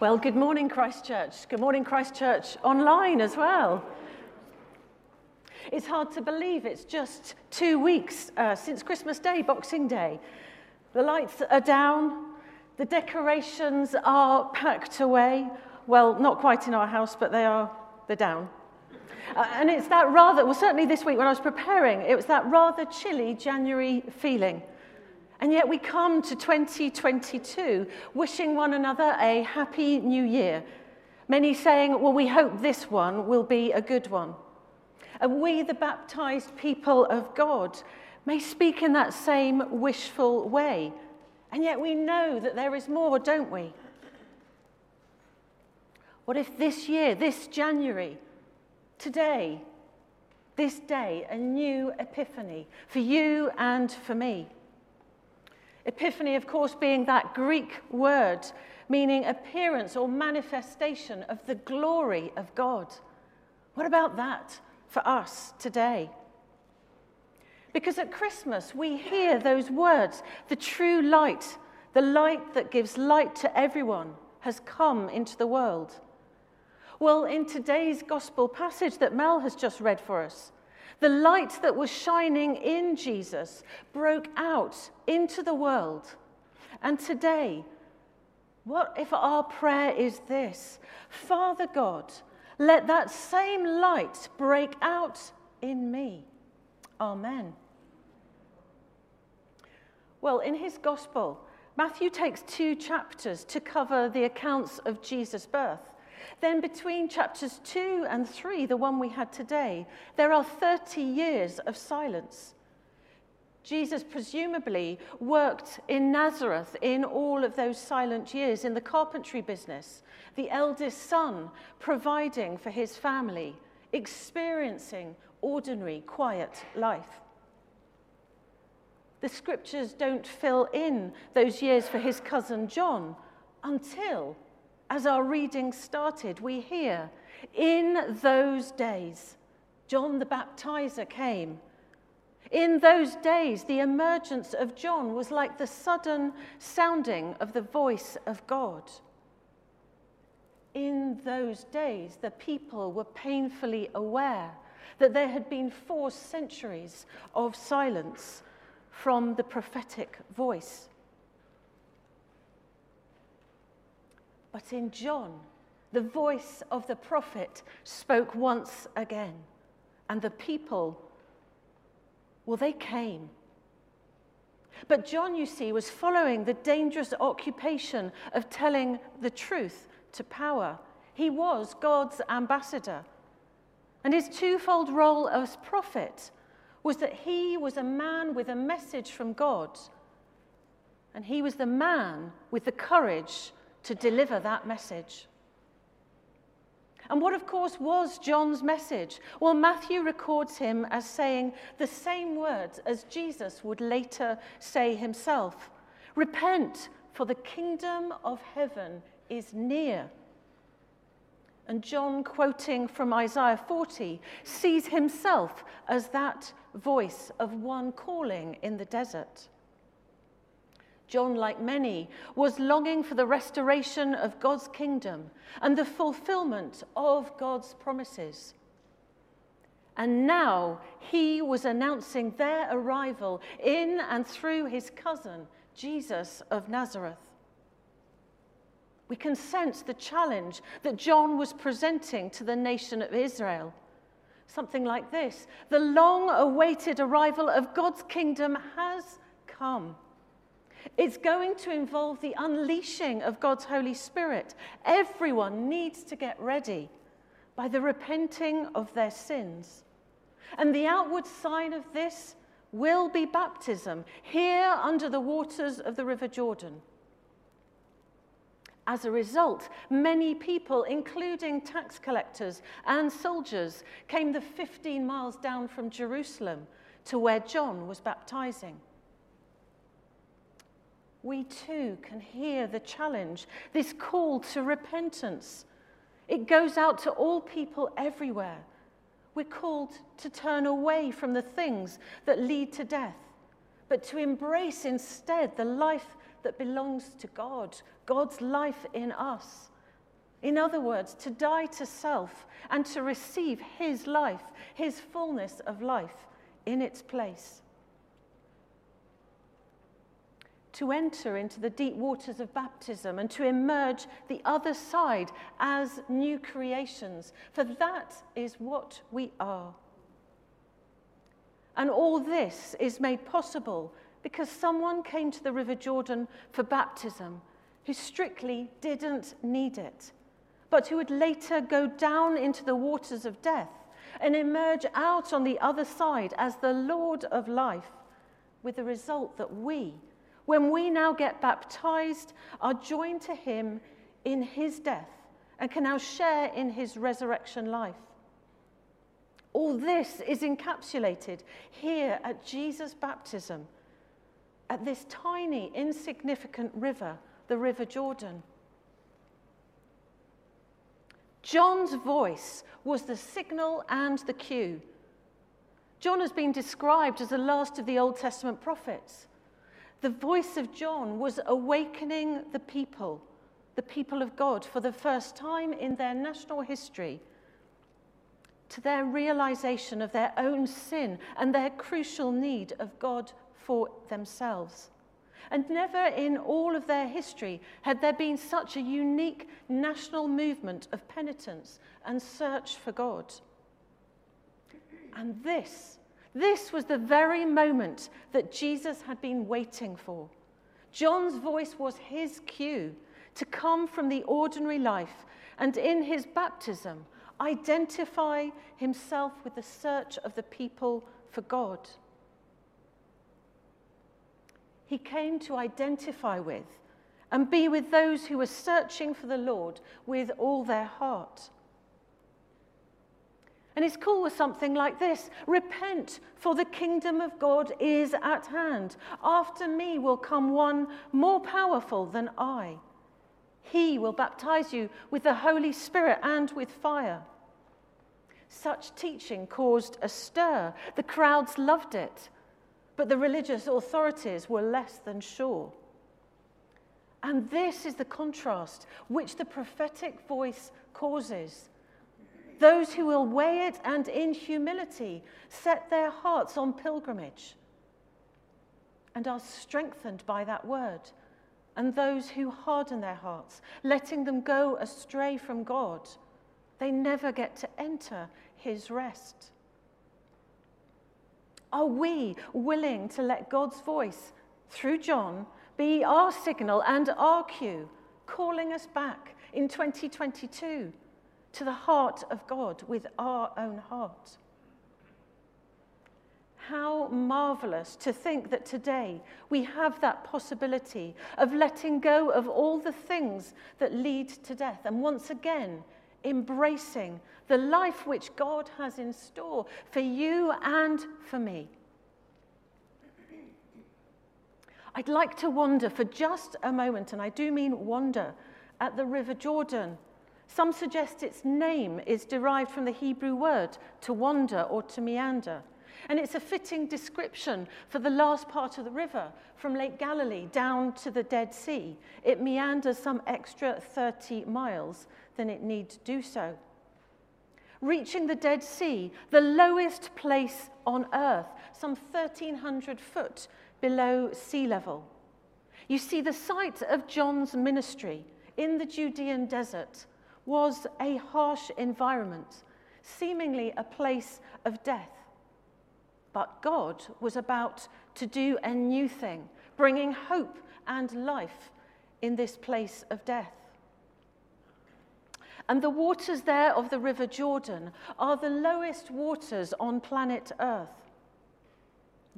Well, good morning, Christchurch. Good morning, Christchurch online as well. It's hard to believe it's just two weeks uh, since Christmas Day, Boxing Day. The lights are down, the decorations are packed away. Well, not quite in our house, but they are, they're down. Uh, and it's that rather, well, certainly this week when I was preparing, it was that rather chilly January feeling. And yet we come to 2022 wishing one another a happy new year. Many saying, well, we hope this one will be a good one. And we, the baptized people of God, may speak in that same wishful way. And yet we know that there is more, don't we? What if this year, this January, today, this day, a new epiphany for you and for me? Epiphany, of course, being that Greek word meaning appearance or manifestation of the glory of God. What about that for us today? Because at Christmas, we hear those words the true light, the light that gives light to everyone, has come into the world. Well, in today's gospel passage that Mel has just read for us, the light that was shining in Jesus broke out into the world. And today, what if our prayer is this? Father God, let that same light break out in me. Amen. Well, in his gospel, Matthew takes two chapters to cover the accounts of Jesus' birth. Then, between chapters 2 and 3, the one we had today, there are 30 years of silence. Jesus presumably worked in Nazareth in all of those silent years in the carpentry business, the eldest son providing for his family, experiencing ordinary, quiet life. The scriptures don't fill in those years for his cousin John until as our reading started, we hear, in those days, John the Baptizer came. In those days, the emergence of John was like the sudden sounding of the voice of God. In those days, the people were painfully aware that there had been four centuries of silence from the prophetic voice. But in John, the voice of the prophet spoke once again, and the people, well, they came. But John, you see, was following the dangerous occupation of telling the truth to power. He was God's ambassador. And his twofold role as prophet was that he was a man with a message from God, and he was the man with the courage to deliver that message. And what, of course, was John's message? Well, Matthew records him as saying the same words as Jesus would later say himself Repent, for the kingdom of heaven is near. And John, quoting from Isaiah 40, sees himself as that voice of one calling in the desert. John, like many, was longing for the restoration of God's kingdom and the fulfillment of God's promises. And now he was announcing their arrival in and through his cousin, Jesus of Nazareth. We can sense the challenge that John was presenting to the nation of Israel. Something like this The long awaited arrival of God's kingdom has come. It's going to involve the unleashing of God's Holy Spirit. Everyone needs to get ready by the repenting of their sins. And the outward sign of this will be baptism here under the waters of the River Jordan. As a result, many people, including tax collectors and soldiers, came the 15 miles down from Jerusalem to where John was baptizing we too can hear the challenge, this call to repentance. It goes out to all people everywhere. We're called to turn away from the things that lead to death, but to embrace instead the life that belongs to God, God's life in us, In other words, to die to self and to receive his life, his fullness of life in its place. To enter into the deep waters of baptism and to emerge the other side as new creations, for that is what we are. And all this is made possible because someone came to the River Jordan for baptism who strictly didn't need it but who would later go down into the waters of death and emerge out on the other side as the Lord of life, with the result that we, when we now get baptized, are joined to him in his death and can now share in his resurrection life. All this is encapsulated here at Jesus' baptism, at this tiny, insignificant river, the River Jordan. John's voice was the signal and the cue. John has been described as the last of the Old Testament prophets. The voice of John was awakening the people, the people of God, for the first time in their national history to their realization of their own sin and their crucial need of God for themselves. And never in all of their history had there been such a unique national movement of penitence and search for God. And this, this was the very moment that Jesus had been waiting for. John's voice was his cue to come from the ordinary life and in his baptism identify himself with the search of the people for God he came to identify with and be with those who were searching for the Lord with all their heart. And his call was something like this Repent, for the kingdom of God is at hand. After me will come one more powerful than I. He will baptize you with the Holy Spirit and with fire. Such teaching caused a stir. The crowds loved it but the religious authorities were less than sure. And this is the contrast which the prophetic voice causes. Those who will weigh it and in humility set their hearts on pilgrimage and are strengthened by that word. And those who harden their hearts, letting them go astray from God, they never get to enter his rest. Are we willing to let God's voice through John be our signal and our cue, calling us back in 2022 to the heart of God with our own heart? How marvelous to think that today we have that possibility of letting go of all the things that lead to death and once again embracing the life which God has in store for you and for me. I'd like to wander for just a moment, and I do mean wander, at the River Jordan. Some suggest its name is derived from the Hebrew word to wander or to meander. And it's a fitting description for the last part of the river, from Lake Galilee down to the Dead Sea. It meanders some extra 30 miles than it need to do so. Reaching the Dead Sea, the lowest place on earth, some 1,300 foot below sea level. You see, the site of John's ministry in the Judean desert was a harsh environment, seemingly a place of death. But God was about to do a new thing, bringing hope and life in this place of death. And the waters there of the River Jordan are the lowest waters on planet Earth.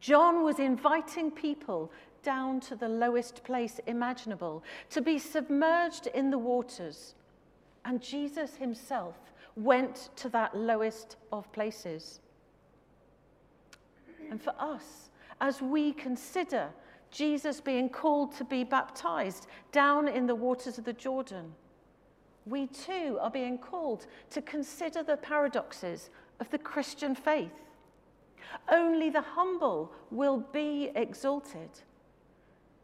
John was inviting people down to the lowest place imaginable, to be submerged in the waters. And Jesus himself went to that lowest of places. And for us, as we consider Jesus being called to be baptized down in the waters of the Jordan, we too are being called to consider the paradoxes of the Christian faith. Only the humble will be exalted.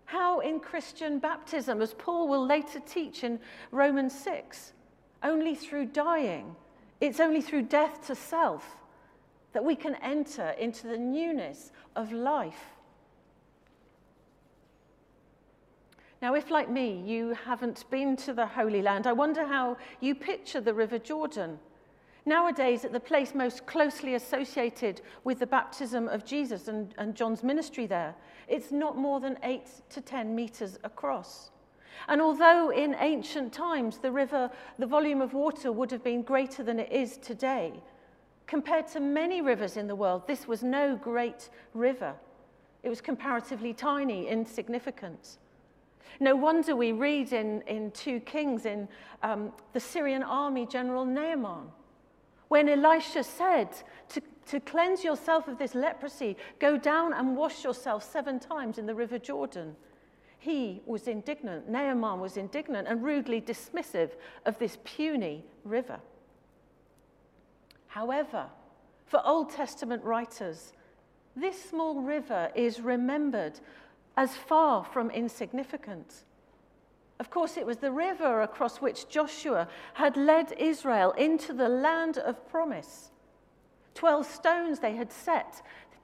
How in Christian baptism, as Paul will later teach in Romans 6, only through dying, it's only through death to self that we can enter into the newness of life. Now, if like me, you haven't been to the Holy Land, I wonder how you picture the River Jordan. Nowadays, at the place most closely associated with the baptism of Jesus and, and John's ministry there, it's not more than eight to 10 meters across. And although in ancient times the river, the volume of water would have been greater than it is today, compared to many rivers in the world, this was no great river. It was comparatively tiny, insignificant. No wonder we read in, in 2 Kings in um, the Syrian army general Naaman, when Elisha said, to, to cleanse yourself of this leprosy, go down and wash yourself seven times in the river Jordan. He was indignant, Naaman was indignant and rudely dismissive of this puny river. However, for Old Testament writers, this small river is remembered as far from insignificant. Of course, it was the river across which Joshua had led Israel into the land of promise. Twelve stones they had set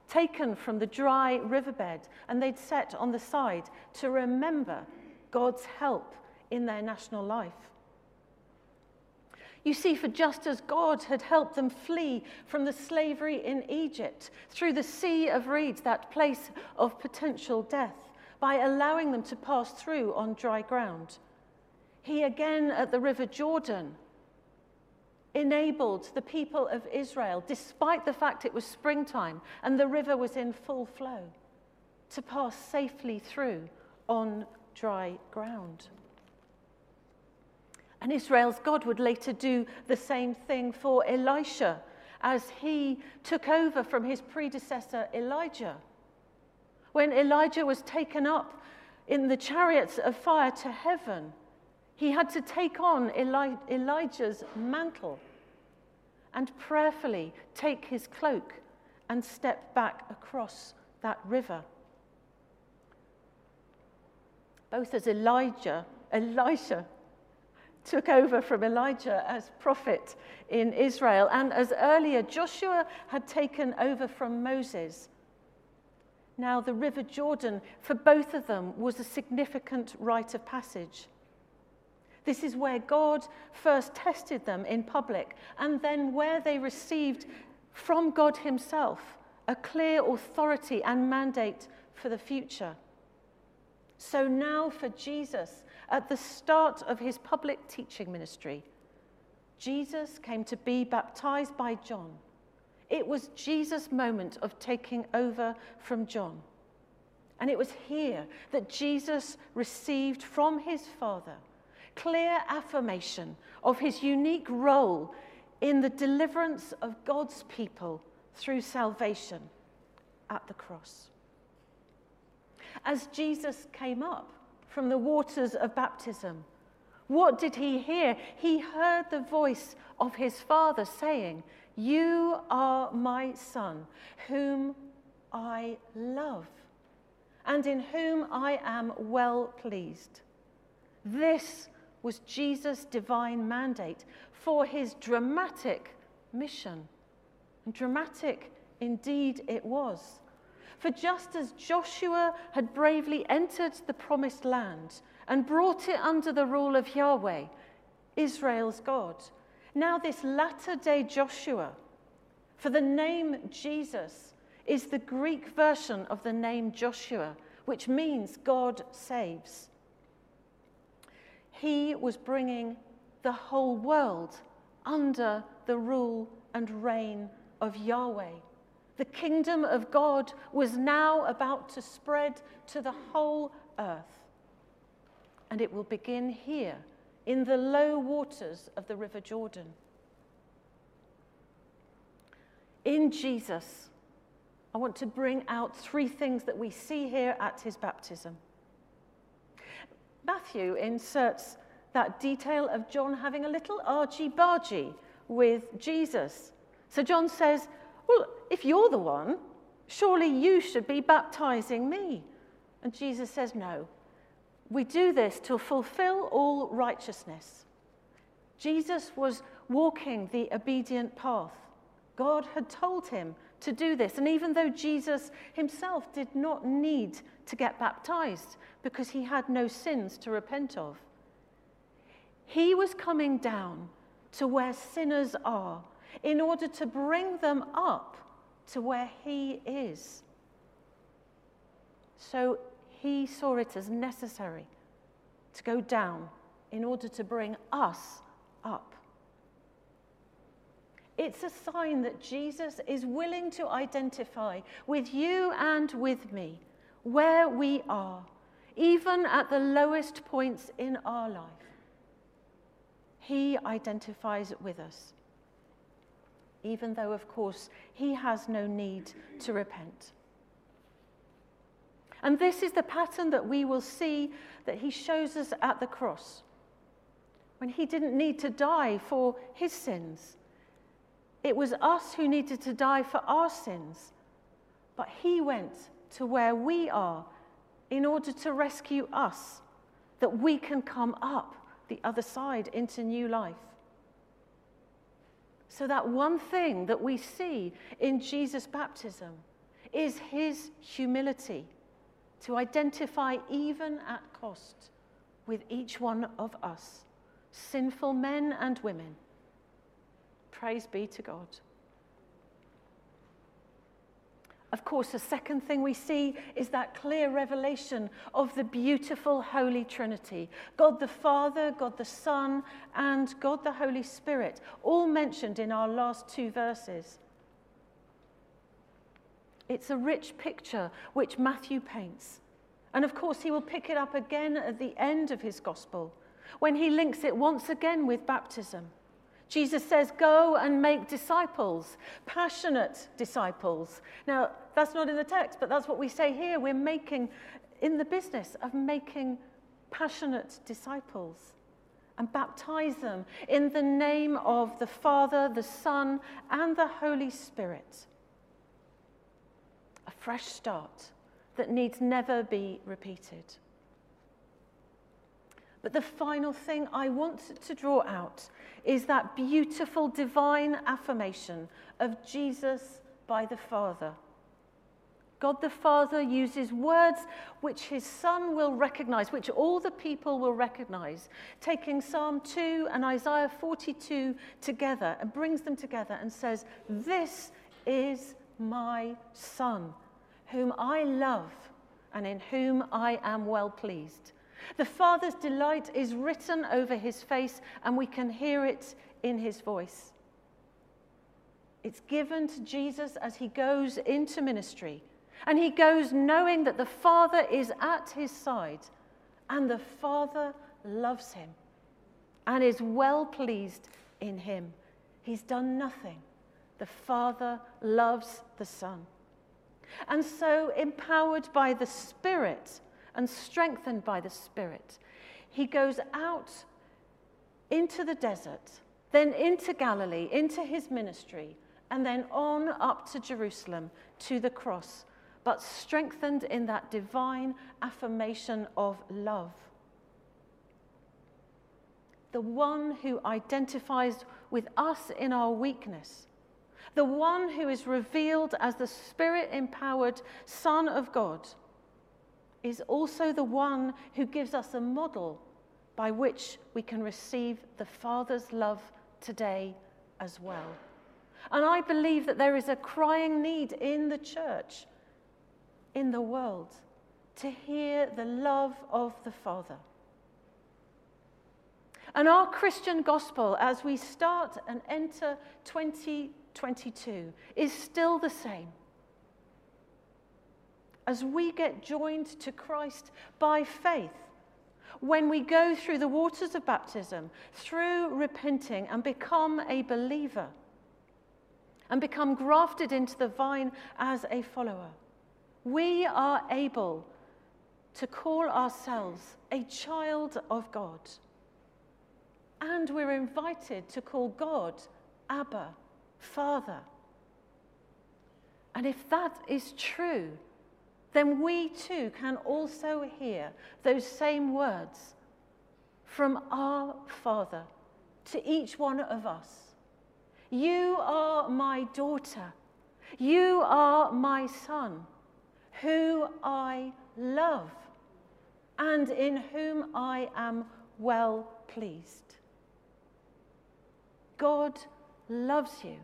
taken from the dry riverbed, and they'd set on the side to remember God's help in their national life. You see, for just as God had helped them flee from the slavery in Egypt through the Sea of Reeds, that place of potential death, by allowing them to pass through on dry ground, He again at the River Jordan enabled the people of Israel, despite the fact it was springtime and the river was in full flow, to pass safely through on dry ground. And Israel's God would later do the same thing for Elisha as he took over from his predecessor Elijah. When Elijah was taken up in the chariots of fire to heaven, he had to take on Eli- Elijah's mantle and prayerfully take his cloak and step back across that river. Both as Elijah, Elisha took over from Elijah as prophet in Israel, and as earlier Joshua had taken over from Moses. Now, the River Jordan, for both of them, was a significant rite of passage. This is where God first tested them in public, and then where they received from God Himself a clear authority and mandate for the future. So now, for Jesus, at the start of his public teaching ministry, Jesus came to be baptized by John. It was Jesus' moment of taking over from John. And it was here that Jesus received from his Father clear affirmation of his unique role in the deliverance of God's people through salvation at the cross. As Jesus came up from the waters of baptism, what did he hear? He heard the voice of his Father saying, You are my Son, whom I love, and in whom I am well pleased. This was Jesus' divine mandate for his dramatic mission. And dramatic indeed it was. For just as Joshua had bravely entered the promised land and brought it under the rule of Yahweh, Israel's God, now this latter day Joshua, for the name Jesus is the Greek version of the name Joshua, which means God saves he was bringing the whole world under the rule and reign of Yahweh. The kingdom of God was now about to spread to the whole earth. And it will begin here in the low waters of the River Jordan. In Jesus, I want to bring out three things that we see here at his baptism. Matthew inserts that detail of John having a little argy bargy with Jesus. So John says, Well, if you're the one, surely you should be baptizing me. And Jesus says, No. We do this to fulfill all righteousness. Jesus was walking the obedient path. God had told him to do this. And even though Jesus himself did not need to get baptized because he had no sins to repent of, he was coming down to where sinners are in order to bring them up to where he is. So he saw it as necessary to go down in order to bring us up. It's a sign that Jesus is willing to identify with you and with me where we are, even at the lowest points in our life. He identifies with us, even though, of course, he has no need to repent. And this is the pattern that we will see that he shows us at the cross when he didn't need to die for his sins. It was us who needed to die for our sins. But he went to where we are in order to rescue us, that we can come up the other side into new life. So, that one thing that we see in Jesus' baptism is his humility to identify, even at cost, with each one of us, sinful men and women Praise be to God. Of course, the second thing we see is that clear revelation of the beautiful Holy Trinity God the Father, God the Son, and God the Holy Spirit, all mentioned in our last two verses. It's a rich picture which Matthew paints. And of course, he will pick it up again at the end of his gospel when he links it once again with baptism. Jesus says, Go and make disciples, passionate disciples. Now, that's not in the text, but that's what we say here. We're making, in the business of making passionate disciples and baptize them in the name of the Father, the Son, and the Holy Spirit. A fresh start that needs never be repeated. But the final thing I want to draw out is that beautiful divine affirmation of Jesus by the Father. God the Father uses words which his Son will recognize, which all the people will recognize, taking Psalm 2 and Isaiah 42 together and brings them together and says, This is my Son, whom I love and in whom I am well pleased. The Father's delight is written over his face, and we can hear it in his voice. It's given to Jesus as he goes into ministry. And he goes knowing that the Father is at his side, and the Father loves him and is well pleased in him. He's done nothing. The Father loves the Son. And so, empowered by the Spirit, and strengthened by the Spirit, he goes out into the desert, then into Galilee, into his ministry, and then on up to Jerusalem to the cross, but strengthened in that divine affirmation of love. The one who identifies with us in our weakness, the one who is revealed as the spirit empowered Son of God is also the one who gives us a model by which we can receive the Father's love today as well. And I believe that there is a crying need in the church, in the world, to hear the love of the Father. And our Christian gospel, as we start and enter 2022, is still the same as we get joined to Christ by faith, when we go through the waters of baptism, through repenting and become a believer, and become grafted into the vine as a follower, we are able to call ourselves a child of God. And we're invited to call God Abba, Father. And if that is true, then we too can also hear those same words from our Father to each one of us You are my daughter. You are my son, who I love, and in whom I am well pleased. God loves you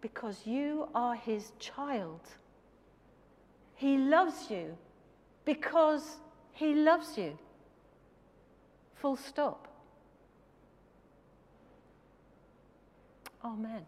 because you are his child. He loves you because he loves you. Full stop. Amen.